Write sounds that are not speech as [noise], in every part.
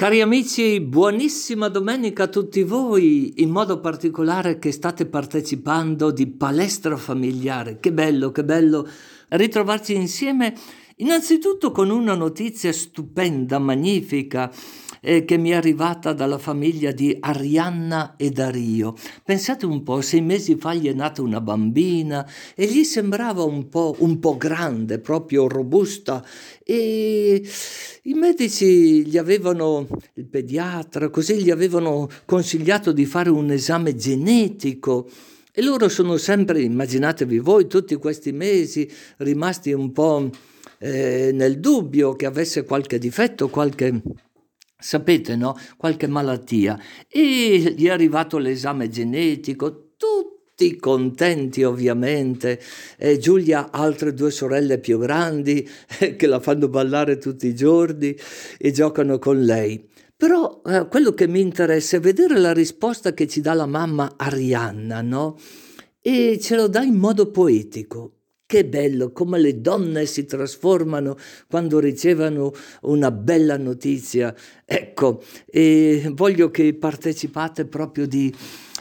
Cari amici, buonissima domenica a tutti voi, in modo particolare che state partecipando di palestra familiare. Che bello, che bello ritrovarci insieme, innanzitutto con una notizia stupenda, magnifica eh, che mi è arrivata dalla famiglia di Arianna e Dario. Pensate un po', sei mesi fa gli è nata una bambina e gli sembrava un po', un po grande, proprio robusta e i medici gli avevano, il pediatra, così gli avevano consigliato di fare un esame genetico. E loro sono sempre, immaginatevi voi, tutti questi mesi rimasti un po' eh, nel dubbio che avesse qualche difetto, qualche sapete, no? Qualche malattia. E gli è arrivato l'esame genetico, tutti contenti ovviamente. E Giulia ha altre due sorelle più grandi eh, che la fanno ballare tutti i giorni e giocano con lei. Però eh, quello che mi interessa è vedere la risposta che ci dà la mamma Arianna, no? E ce lo dà in modo poetico. Che bello come le donne si trasformano quando ricevono una bella notizia. Ecco, voglio che partecipate proprio di,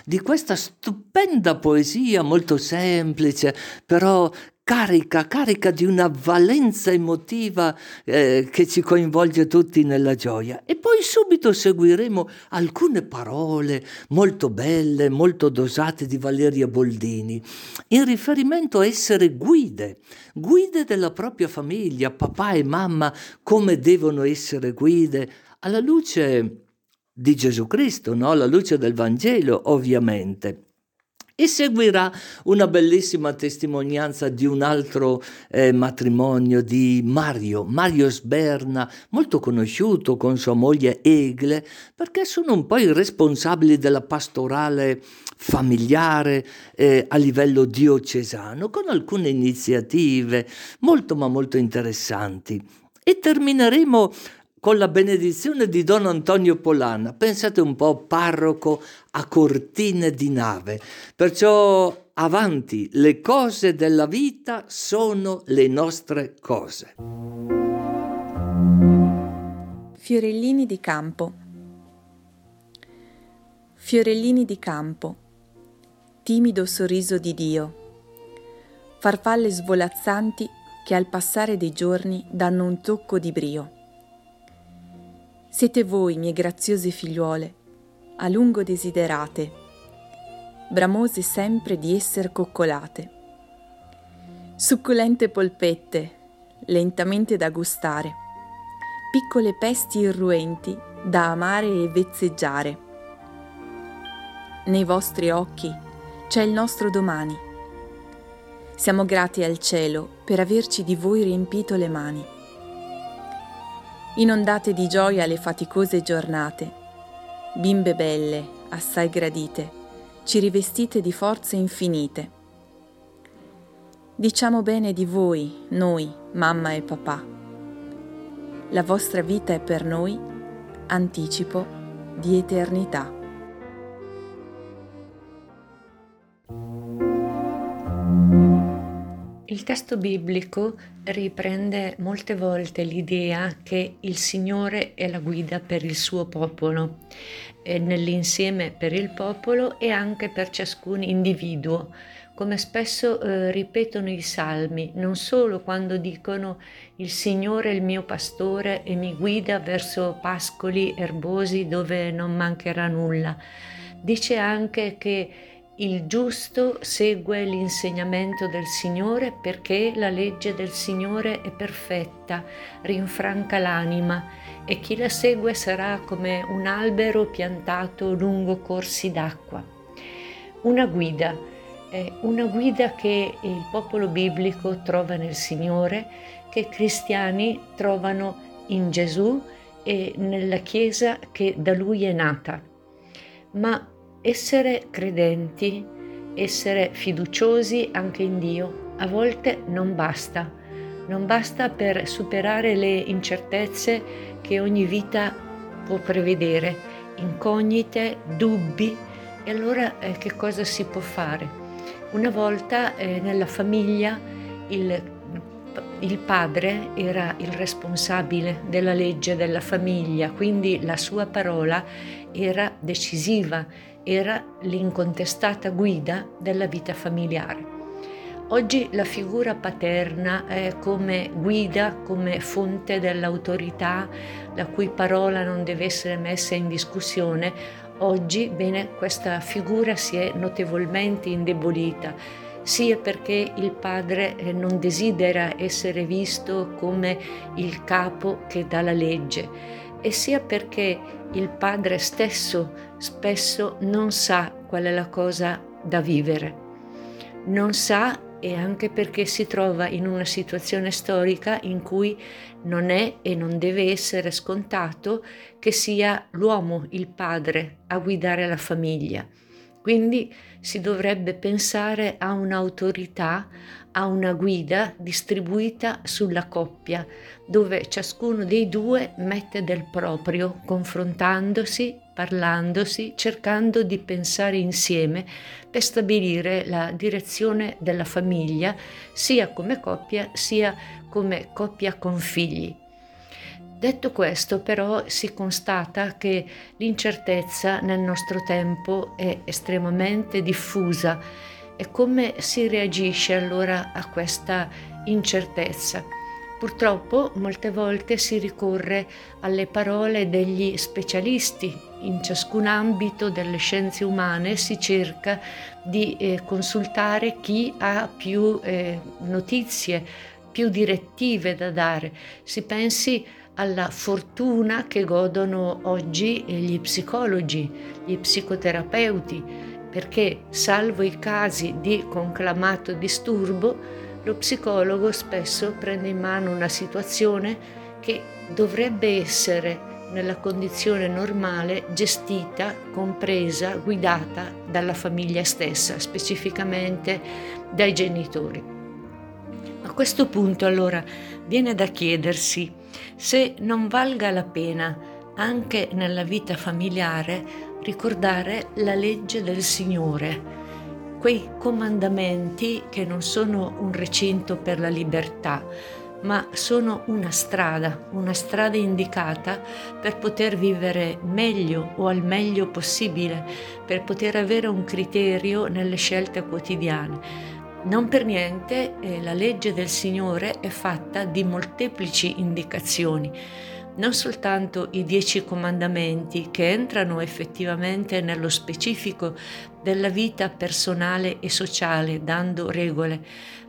di questa stupenda poesia molto semplice, però carica, carica di una valenza emotiva eh, che ci coinvolge tutti nella gioia. E poi subito seguiremo alcune parole molto belle, molto dosate di Valeria Boldini, in riferimento a essere guide, guide della propria famiglia, papà e mamma, come devono essere guide alla luce di Gesù Cristo, no? alla luce del Vangelo, ovviamente. E seguirà una bellissima testimonianza di un altro eh, matrimonio di Mario, Mario Sberna, molto conosciuto con sua moglie Egle, perché sono un po' i responsabili della pastorale familiare eh, a livello diocesano, con alcune iniziative molto ma molto interessanti. E termineremo con la benedizione di Don Antonio Polana. Pensate un po', parroco a cortine di nave. Perciò avanti, le cose della vita sono le nostre cose. Fiorellini di campo. Fiorellini di campo. Timido sorriso di Dio. Farfalle svolazzanti che al passare dei giorni danno un tocco di brio siete voi, mie graziose figliuole, a lungo desiderate, bramose sempre di esser coccolate. Succulente polpette, lentamente da gustare, piccole pesti irruenti da amare e vezzeggiare. Nei vostri occhi c'è il nostro domani. Siamo grati al cielo per averci di voi riempito le mani inondate di gioia le faticose giornate. Bimbe belle, assai gradite, ci rivestite di forze infinite. Diciamo bene di voi, noi, mamma e papà. La vostra vita è per noi anticipo di eternità. Il testo biblico riprende molte volte l'idea che il Signore è la guida per il suo popolo, nell'insieme per il popolo e anche per ciascun individuo, come spesso eh, ripetono i salmi, non solo quando dicono il Signore è il mio pastore e mi guida verso pascoli erbosi dove non mancherà nulla. Dice anche che il giusto segue l'insegnamento del Signore perché la legge del Signore è perfetta, rinfranca l'anima e chi la segue sarà come un albero piantato lungo corsi d'acqua. Una guida, una guida che il popolo biblico trova nel Signore, che i cristiani trovano in Gesù e nella Chiesa che da Lui è nata. Ma essere credenti, essere fiduciosi anche in Dio, a volte non basta. Non basta per superare le incertezze che ogni vita può prevedere, incognite, dubbi. E allora eh, che cosa si può fare? Una volta eh, nella famiglia il il padre era il responsabile della legge della famiglia, quindi la sua parola era decisiva, era l'incontestata guida della vita familiare. Oggi la figura paterna è come guida, come fonte dell'autorità, la cui parola non deve essere messa in discussione. Oggi, bene, questa figura si è notevolmente indebolita, sia perché il padre eh, non desidera essere visto come il capo che dà la legge, e sia perché il padre stesso spesso non sa qual è la cosa da vivere. Non sa e anche perché si trova in una situazione storica in cui non è e non deve essere scontato che sia l'uomo, il padre, a guidare la famiglia. Quindi si dovrebbe pensare a un'autorità, a una guida distribuita sulla coppia, dove ciascuno dei due mette del proprio, confrontandosi, parlandosi, cercando di pensare insieme per stabilire la direzione della famiglia, sia come coppia sia come coppia con figli. Detto questo, però, si constata che l'incertezza nel nostro tempo è estremamente diffusa e come si reagisce allora a questa incertezza? Purtroppo molte volte si ricorre alle parole degli specialisti. In ciascun ambito delle scienze umane si cerca di eh, consultare chi ha più eh, notizie, più direttive da dare. Si pensi alla fortuna che godono oggi gli psicologi, gli psicoterapeuti, perché salvo i casi di conclamato disturbo, lo psicologo spesso prende in mano una situazione che dovrebbe essere nella condizione normale gestita, compresa, guidata dalla famiglia stessa, specificamente dai genitori. A questo punto allora viene da chiedersi se non valga la pena anche nella vita familiare ricordare la legge del Signore, quei comandamenti che non sono un recinto per la libertà, ma sono una strada, una strada indicata per poter vivere meglio o al meglio possibile, per poter avere un criterio nelle scelte quotidiane. Non per niente eh, la legge del Signore è fatta di molteplici indicazioni, non soltanto i dieci comandamenti che entrano effettivamente nello specifico della vita personale e sociale, dando regole,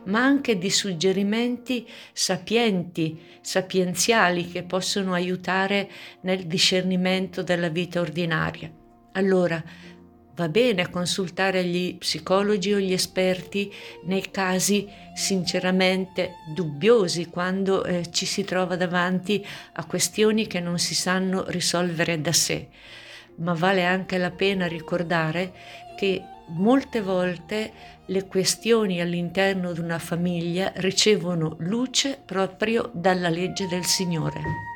ma anche di suggerimenti sapienti, sapienziali che possono aiutare nel discernimento della vita ordinaria. Allora, Va bene consultare gli psicologi o gli esperti nei casi sinceramente dubbiosi, quando eh, ci si trova davanti a questioni che non si sanno risolvere da sé, ma vale anche la pena ricordare che molte volte le questioni all'interno di una famiglia ricevono luce proprio dalla legge del Signore.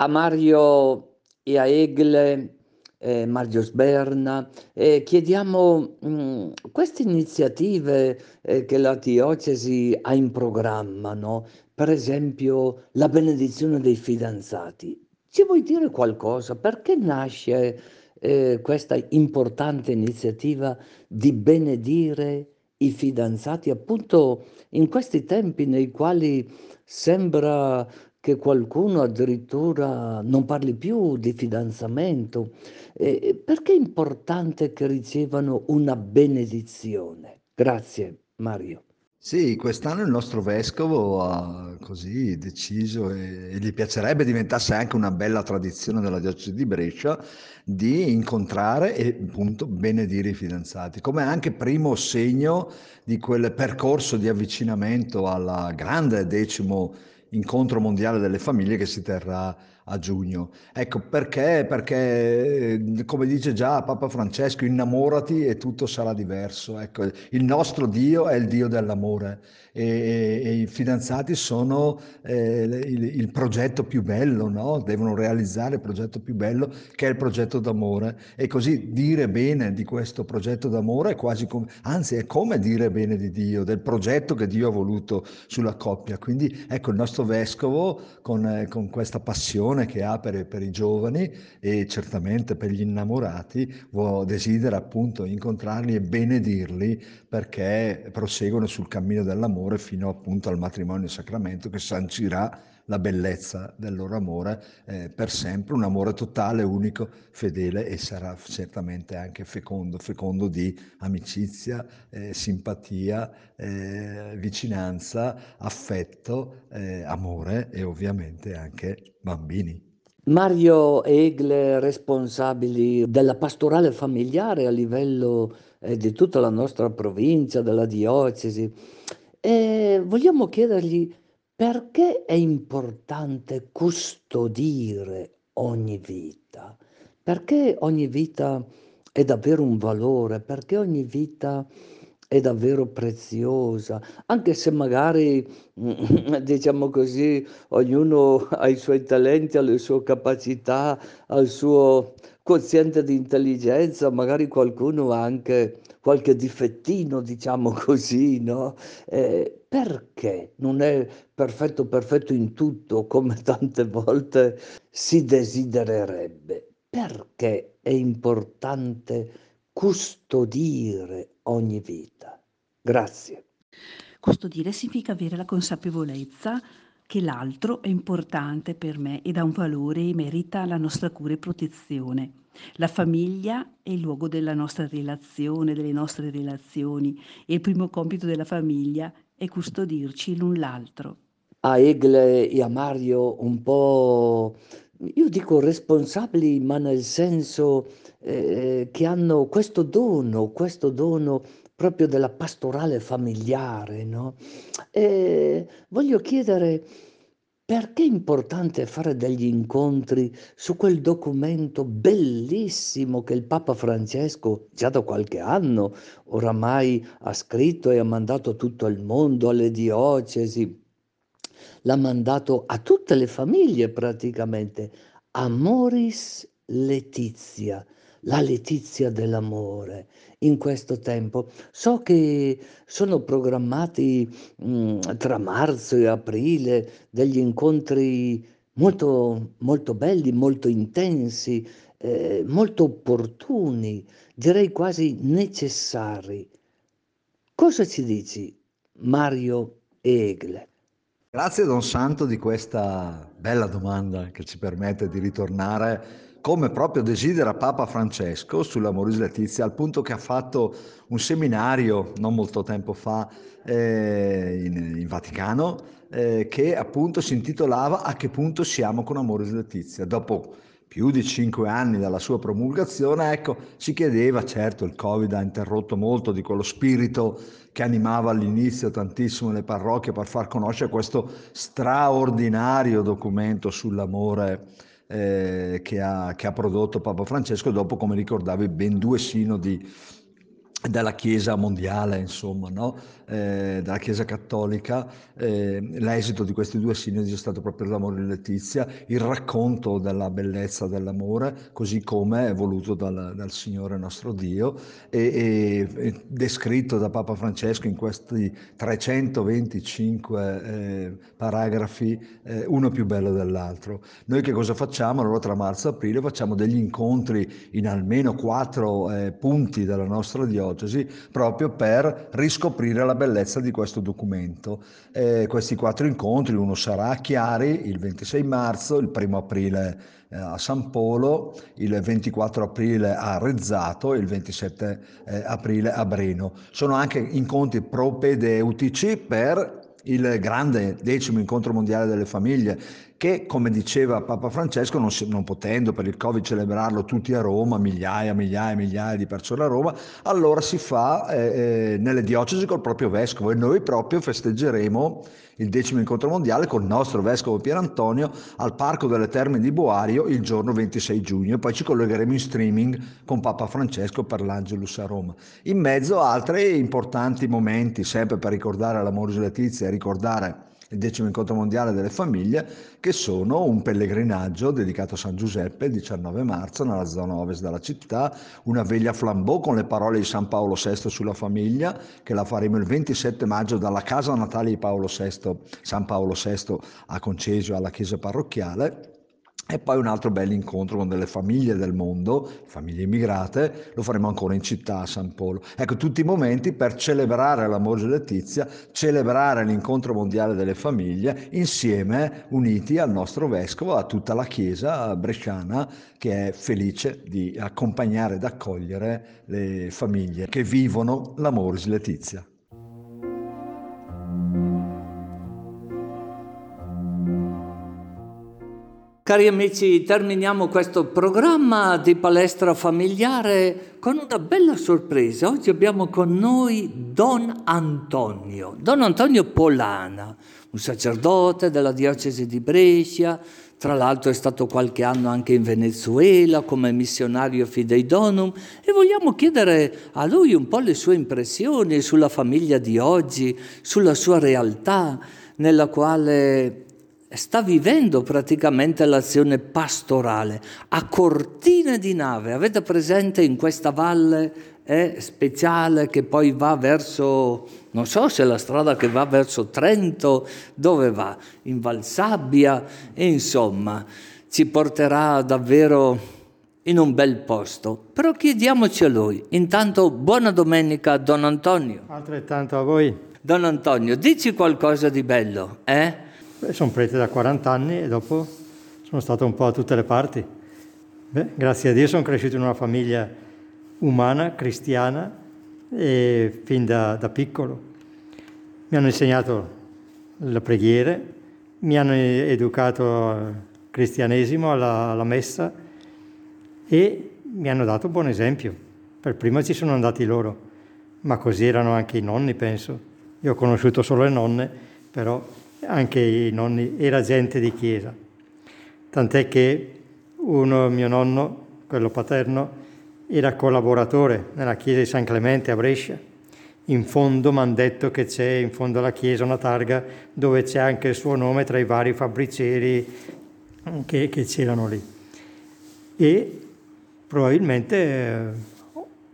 A Mario e a Egle, eh, Mario Sberna, eh, chiediamo mh, mm, queste iniziative eh, che la diocesi ha in programma, no? per esempio la benedizione dei fidanzati. Ci vuoi dire qualcosa? Perché nasce eh, questa importante iniziativa di benedire i fidanzati appunto in questi tempi nei quali sembra che qualcuno addirittura non parli più di fidanzamento. Eh, perché è importante che ricevano una benedizione? Grazie Mario. Sì, quest'anno il nostro vescovo ha così deciso e, e gli piacerebbe diventasse anche una bella tradizione della diocesi di Brescia di incontrare e appunto benedire i fidanzati, come anche primo segno di quel percorso di avvicinamento alla grande decimo incontro mondiale delle famiglie che si terrà a giugno. Ecco perché? Perché, eh, come dice già Papa Francesco, innamorati e tutto sarà diverso. Ecco, il nostro Dio è il Dio dell'amore e, e i fidanzati sono eh, il, il, progetto più bello, no? devono realizzare il progetto più bello che è il progetto d'amore. E così dire bene di questo progetto d'amore è quasi come, anzi è come dire bene di Dio, del progetto che Dio ha voluto sulla coppia. Quindi ecco il nostro vescovo con, eh, con questa passione che ha per, per, i giovani e certamente per gli innamorati desidera appunto incontrarli e benedirli perché proseguono sul cammino dell'amore fino appunto al matrimonio sacramento che sancirà la bellezza del loro amore eh, per sempre, un amore totale, unico, fedele e sarà certamente anche fecondo, fecondo di amicizia, eh, simpatia, eh, vicinanza, affetto, eh, amore e ovviamente anche bambini. Mario Egle, responsabili della pastorale familiare a livello eh, di tutta la nostra provincia, della diocesi, e vogliamo chiedergli perché è importante custodire ogni vita? Perché ogni vita è davvero un valore? Perché ogni vita è davvero preziosa? Anche se magari, [laughs] diciamo così, ognuno ha i suoi talenti, ha le sue capacità, ha il suo quoziente di intelligenza, magari qualcuno ha anche qualche difettino, diciamo così, no? Eh, perché non è perfetto, perfetto in tutto come [laughs] tante volte si desidererebbe? Perché è importante custodire ogni vita? Grazie. Custodire significa avere la consapevolezza che l'altro è importante per me ed ha un valore e merita la nostra cura e protezione. La famiglia è il luogo della nostra relazione, delle nostre relazioni e il primo compito della famiglia è custodirci l'un l'altro. A Egle e a Mario un po', io dico responsabili, ma nel senso eh, che hanno questo dono, questo dono proprio della pastorale familiare, no? E voglio chiedere perché è importante fare degli incontri su quel documento bellissimo che il Papa Francesco già da qualche anno oramai ha scritto e ha mandato a tutto il mondo, alle diocesi, l'ha mandato a tutte le famiglie praticamente, Amoris Letizia, la letizia dell'amore in questo tempo. So che sono programmati mh, tra marzo e aprile degli incontri molto, molto belli, molto intensi, eh, molto opportuni, direi quasi necessari. Cosa ci dici, Mario Egle? Grazie Don Santo di questa bella domanda che ci permette di ritornare come proprio desidera Papa Francesco sulla Moris Letizia, al punto che ha fatto un seminario non molto tempo fa eh, in, in, Vaticano eh, che appunto si intitolava A che punto siamo con Amoris Letizia. Dopo più di cinque anni dalla sua promulgazione, ecco, si chiedeva, certo il Covid ha interrotto molto di quello spirito che animava all'inizio tantissimo le parrocchie per far conoscere questo straordinario documento sull'amore eh, che, ha, che, ha, prodotto Papa Francesco dopo, come ricordavi, ben due sinodi della Chiesa mondiale, insomma, no? eh, della Chiesa cattolica. Eh, l'esito di questi due sinodi è stato proprio l'amore di Letizia, il racconto della bellezza dell'amore, così come è voluto dal, dal Signore nostro Dio e, e, descritto da Papa Francesco in questi 325 eh, paragrafi, eh, uno più bello dell'altro. Noi che cosa facciamo? Allora tra marzo e aprile facciamo degli incontri in almeno quattro eh, punti della nostra diocesi diocesi proprio per riscoprire la bellezza di questo documento. Eh, questi quattro incontri, uno sarà a Chiari il 26 marzo, il 1 aprile eh, a San Polo, il 24 aprile a Rezzato e il 27 eh, aprile a Breno. Sono anche incontri propedeutici per il grande decimo incontro mondiale delle famiglie che come diceva Papa Francesco, non, non potendo per il Covid celebrarlo tutti a Roma, migliaia, migliaia, migliaia di persone a Roma, allora si fa eh, eh nelle diocesi col proprio vescovo e noi proprio festeggeremo il decimo incontro mondiale con il nostro vescovo Pier Antonio al Parco delle Terme di Boario il giorno 26 giugno e poi ci collegheremo in streaming con Papa Francesco per l'Angelus a Roma. In mezzo altri importanti momenti, sempre per ricordare l'amore di Letizia e ricordare il decimo incontro mondiale delle famiglie, che sono un pellegrinaggio dedicato a San Giuseppe il 19 marzo nella zona ovest della città, una veglia flambeau con le parole di San Paolo VI sulla famiglia, che la faremo il 27 maggio dalla casa natale di Paolo VI, San Paolo VI a Concesio alla chiesa parrocchiale e poi un altro bel incontro con delle famiglie del mondo, famiglie immigrate, lo faremo ancora in città a San Polo. Ecco, tutti i momenti per celebrare l'amore di Letizia, celebrare l'incontro mondiale delle famiglie, insieme, uniti al nostro vescovo, a tutta la Chiesa bresciana che è felice di accompagnare ed accogliere le famiglie che vivono l'amore di Letizia. Cari amici, terminiamo questo programma di palestra familiare con una bella sorpresa. Oggi abbiamo con noi Don Antonio, Don Antonio Polana, un sacerdote della diocesi di Brescia, tra l'altro è stato qualche anno anche in Venezuela come missionario Fidei Donum e vogliamo chiedere a lui un po' le sue impressioni sulla famiglia di oggi, sulla sua realtà nella quale sta vivendo praticamente l'azione pastorale a cortine di nave. Avete presente in questa valle è speciale che poi va verso, non so se la strada che va verso Trento, dove va? In Valsabbia, e insomma ci porterà davvero in un bel posto. Però chiediamoci a lui. Intanto buona domenica Don Antonio. Altrettanto a voi. Don Antonio, dici qualcosa di bello, eh? Beh, sono prete da 40 anni e dopo sono stato un po' a tutte le parti. Beh, grazie a Dio sono cresciuto in una famiglia umana, cristiana, e fin da, da piccolo. Mi hanno insegnato le preghiere, mi hanno educato al cristianesimo, alla, alla messa e mi hanno dato un buon esempio. Per prima ci sono andati loro, ma così erano anche i nonni, penso. Io ho conosciuto solo le nonne, però anche i nonni, era gente di chiesa. Tant'è che uno, mio nonno, quello paterno, era collaboratore nella chiesa di San Clemente a Brescia. In fondo mi hanno detto che c'è in fondo alla chiesa una targa dove c'è anche il suo nome tra i vari fabbricieri che, che c'erano lì. E probabilmente eh,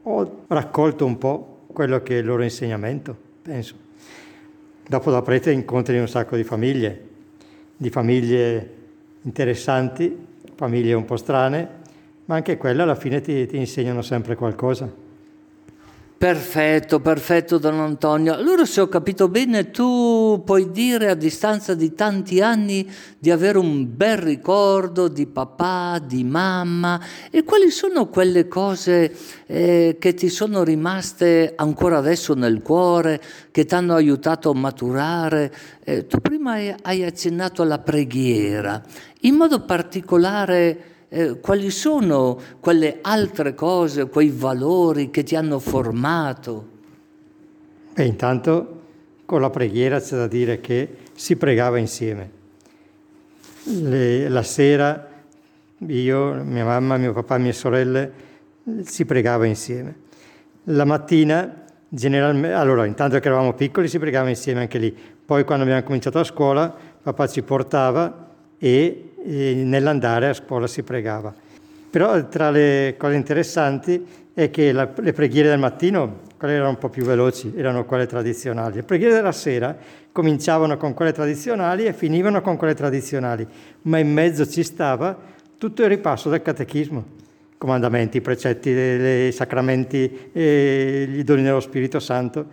ho raccolto un po' quello che è il loro insegnamento, penso. Dopo da prete incontri un sacco di famiglie, di famiglie interessanti, famiglie un po' strane, ma anche quelle alla fine ti, ti insegnano sempre qualcosa. Perfetto, perfetto Don Antonio. Allora se ho capito bene, tu puoi dire a distanza di tanti anni di avere un bel ricordo di papà, di mamma e quali sono quelle cose eh, che ti sono rimaste ancora adesso nel cuore, che ti hanno aiutato a maturare? Eh, tu prima hai, accennato alla preghiera, in modo particolare eh, quali sono quelle altre cose, quei valori che ti hanno formato? Beh, intanto con la preghiera c'è da dire che si pregava insieme. Le, la sera io, mia mamma, mio papà, mie sorelle si pregava insieme. La mattina generalmente, allora intanto che eravamo piccoli si pregava insieme anche lì. Poi quando abbiamo cominciato a scuola papà ci portava e e nell'andare a scuola si pregava. Però tra le cose interessanti è che la, le preghiere del mattino, quelle erano un po' più veloci, erano quelle tradizionali. Le preghiere della sera cominciavano con quelle tradizionali e finivano con quelle tradizionali, ma in mezzo ci stava tutto il ripasso del catechismo, comandamenti, precetti, i sacramenti, gli doni dello Spirito Santo,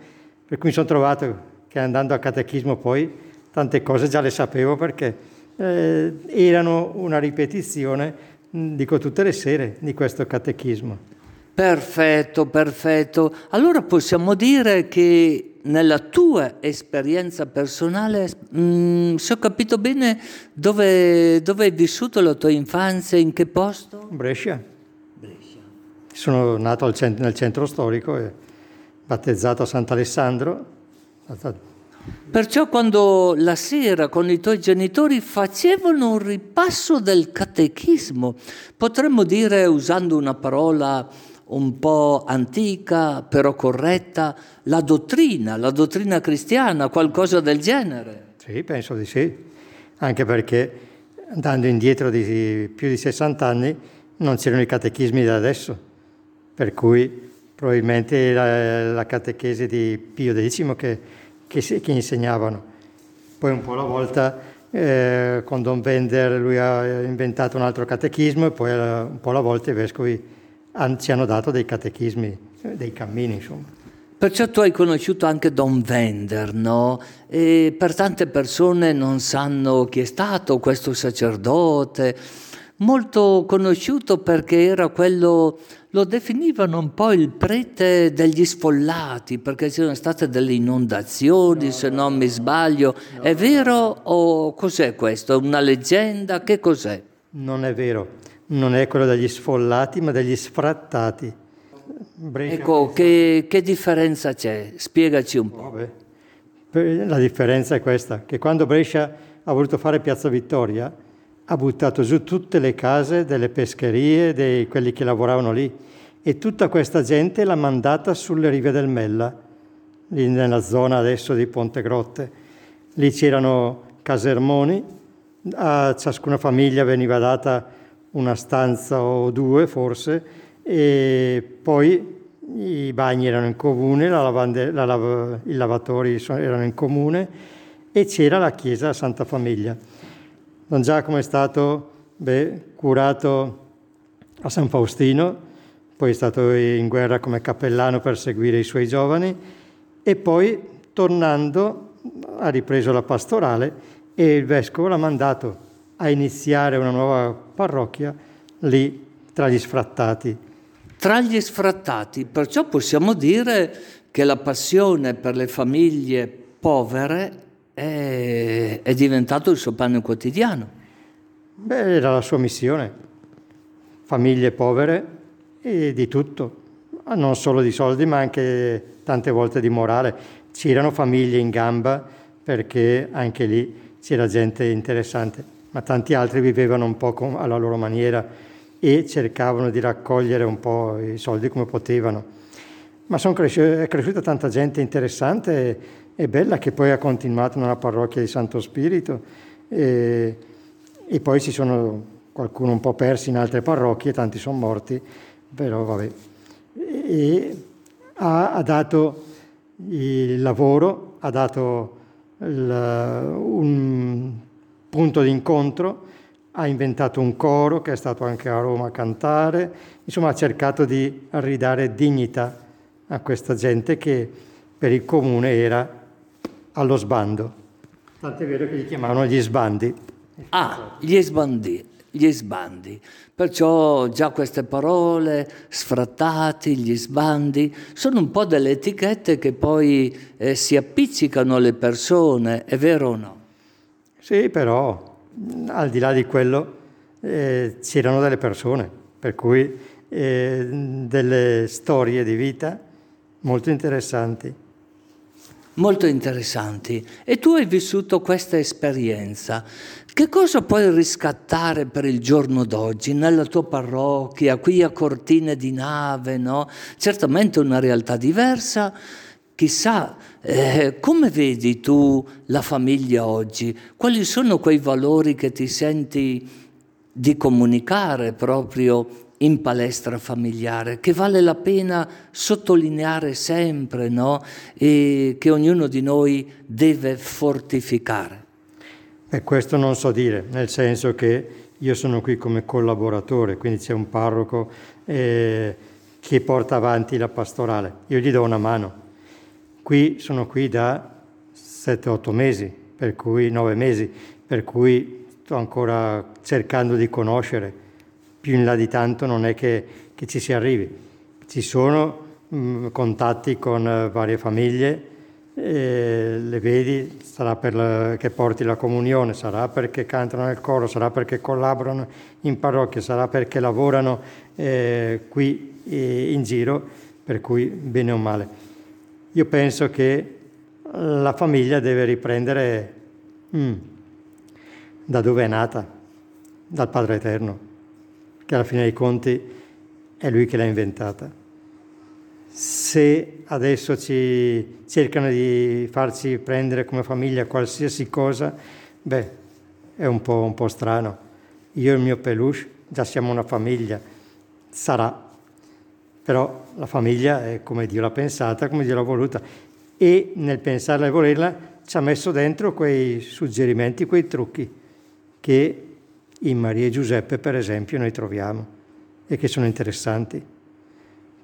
per cui mi sono trovato che andando al catechismo poi tante cose già le sapevo perché eh, erano una ripetizione, dico tutte le sere, di questo catechismo. Perfetto, perfetto. Allora possiamo dire che nella tua esperienza personale, mh, mm, se ho capito bene, dove, dove, hai vissuto la tua infanzia, in che posto? Brescia. Brescia. Sono nato centro, nel centro storico e battezzato a Sant'Alessandro. Perciò quando la sera con i tuoi genitori facevano un ripasso del catechismo, potremmo dire usando una parola un po' antica, però corretta, la dottrina, la dottrina cristiana, qualcosa del genere. Sì, penso di sì, anche perché andando indietro di più di 60 anni non c'erano i catechismi da adesso, per cui probabilmente la, la catechesi di Pio X che, che, che, insegnavano. Poi un po' alla volta eh, con Don Bender lui ha inventato un altro catechismo e poi eh, un po' alla volta i vescovi ci hanno dato dei catechismi, dei cammini, insomma. Perciò tu hai conosciuto anche Don Wender, no? E per tante persone non sanno chi è stato questo sacerdote, molto conosciuto perché era quello, lo definivano un po' il prete degli sfollati, perché c'erano state delle inondazioni, no, se non mi sbaglio. No, è vero o cos'è questo? Una leggenda? Che cos'è? Non è vero non è quello degli sfollati, ma degli sfrattati. Brescia ecco, che, che, differenza c'è? Spiegaci un po'. Vabbè. La differenza è questa, che quando Brescia ha voluto fare Piazza Vittoria, ha buttato giù tutte le case delle pescherie, di quelli che lavoravano lì, e tutta questa gente l'ha mandata sulle rive del Mella, lì nella zona adesso di Ponte Grotte. Lì c'erano casermoni, a ciascuna famiglia veniva data una stanza o due forse, e poi i bagni erano in comune, la lavande, la lav- i lavatori erano in comune e c'era la chiesa Santa Famiglia. Don Giacomo è stato beh, curato a San Faustino, poi è stato in guerra come cappellano per seguire i suoi giovani e poi tornando ha ripreso la pastorale e il vescovo l'ha mandato a iniziare una nuova parrocchia lì tra gli sfrattati. Tra gli sfrattati, perciò possiamo dire che la passione per le famiglie povere è, è diventato il suo pane quotidiano. Beh, era la sua missione. Famiglie povere e di tutto, non solo di soldi, ma anche tante volte di morale. C'erano famiglie in gamba perché anche lì c'era gente interessante ma tanti altri vivevano un po' alla loro maniera e cercavano di raccogliere un po' i soldi come potevano. Ma cresci- è cresciuta tanta gente interessante e, bella che poi ha continuato nella parrocchia di Santo Spirito e, e poi ci sono qualcuno un po' persi in altre parrocchie, tanti sono morti, però vabbè. E ha, ha dato il lavoro, ha dato il, un punto d'incontro, ha inventato un coro che è stato anche a Roma a cantare, insomma ha cercato di ridare dignità a questa gente che per il comune era allo sbando. Tant'è vero che li chiamavano gli sbandi. Ah, gli sbandi, gli sbandi. Perciò già queste parole, sfrattati, gli sbandi, sono un po' delle etichette che poi eh, si appiccicano alle persone, è vero o no? Sì, però al di là di quello eh, c'erano delle persone, per cui eh, delle storie di vita molto interessanti. Molto interessanti. E tu hai vissuto questa esperienza. Che cosa puoi riscattare per il giorno d'oggi nella tua parrocchia, qui a Cortine di Nave, no? Certamente una realtà diversa, Chissà, eh, come vedi tu la famiglia oggi? Quali sono quei valori che ti senti di comunicare proprio in palestra familiare, che vale la pena sottolineare sempre, no? E che ognuno di noi deve fortificare? E questo non so dire, nel senso che io sono qui come collaboratore, quindi c'è un parroco eh, che porta avanti la pastorale, io gli do una mano Qui sono qui da 7-8 mesi, per cui 9 mesi, per cui sto ancora cercando di conoscere. Più in là di tanto non è che, che ci si arrivi. ci sono mh, mm, contatti con eh, varie famiglie, le vedi, sarà per la, che porti la comunione, sarà perché cantano nel coro, sarà perché collaborano in parrocchia, sarà perché lavorano eh, qui eh, in giro, per cui bene o male. Io penso che la famiglia deve riprendere mm, da dove è nata, dal Padre Eterno, che alla fine dei conti è Lui che l'ha inventata. Se adesso ci cercano di farci prendere come famiglia qualsiasi cosa, beh, è un po', un po strano. Io e il mio peluche già siamo una famiglia, sarà, però la famiglia è come Dio l'ha pensata, come Dio l'ha voluta. E nel pensarla e volerla ci ha messo dentro quei suggerimenti, quei trucchi che in Maria e Giuseppe, per esempio, noi troviamo e che sono interessanti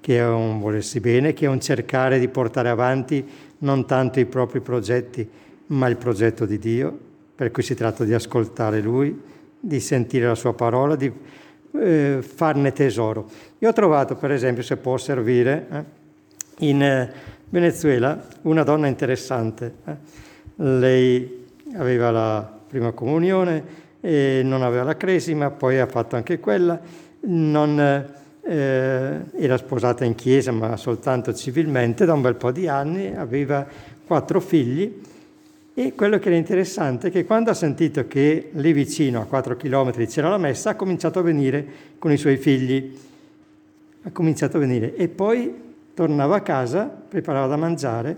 che è un volersi bene, che è un cercare di portare avanti non tanto i propri progetti, ma il progetto di Dio, per cui si tratta di ascoltare Lui, di sentire la Sua parola, di eh, farne tesoro. Io ho trovato, per esempio, se può servire, eh, in eh, Venezuela una donna interessante. Eh. Lei aveva la prima comunione, e non aveva la cresima, poi ha fatto anche quella, non eh, era sposata in chiesa ma soltanto civilmente. Da un bel po' di anni, aveva quattro figli. E quello che era interessante è che quando ha sentito che lì vicino a quattro chilometri c'era la messa ha cominciato a venire con i suoi figli, ha cominciato a venire. E poi tornava a casa, preparava da mangiare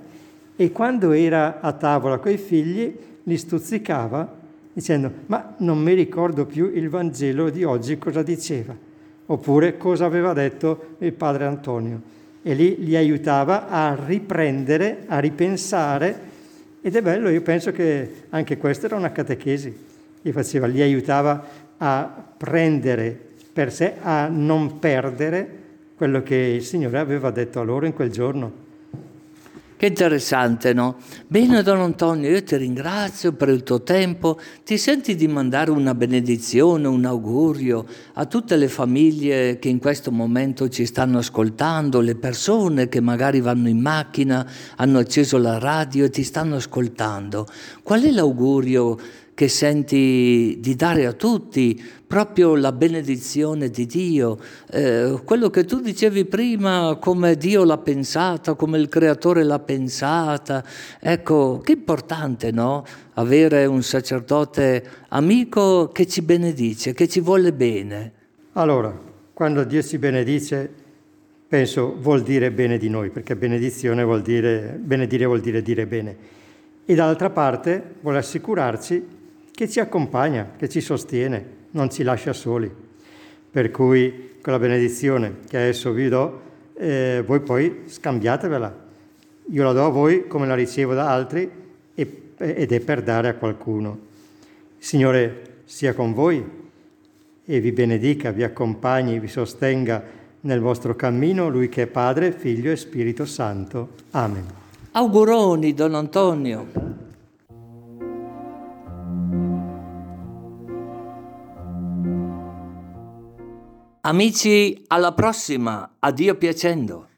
e quando era a tavola con i figli li stuzzicava dicendo ma non mi ricordo più il Vangelo di oggi cosa diceva oppure cosa aveva detto il padre Antonio. E lì li aiutava a riprendere, a ripensare ed è bello, io penso che anche questa era una catechesi, li, faceva, li aiutava a prendere per sé, a non perdere quello che il Signore aveva detto a loro in quel giorno. Che interessante, no? Bene, Don Antonio, io ti ringrazio per il tuo tempo. Ti senti di mandare una benedizione, un augurio a tutte le famiglie che in questo momento ci stanno ascoltando, le persone che magari vanno in macchina, hanno acceso la radio e ti stanno ascoltando. Qual è l'augurio che senti di dare a tutti, proprio la benedizione di Dio, eh, quello che tu dicevi prima, come Dio l'ha pensata, come il Creatore l'ha pensata. Ecco, che importante, no? Avere un sacerdote amico che ci benedice, che ci vuole bene. Allora, quando Dio ci benedice, penso vuol dire bene di noi, perché benedizione vuol dire, benedire vuol dire dire bene. E dall'altra parte vuole assicurarci che ci accompagna, che ci sostiene, non ci lascia soli. Per cui con la benedizione che adesso vi do, eh, voi poi scambiatevela. Io la do a voi come la ricevo da altri e, ed è per dare a qualcuno. Il Signore sia con voi e vi benedica, vi accompagni, vi sostenga nel vostro cammino, Lui che è Padre, Figlio e Spirito Santo. Amen. Auguroni, Don Antonio. Amici, alla prossima, addio piacendo.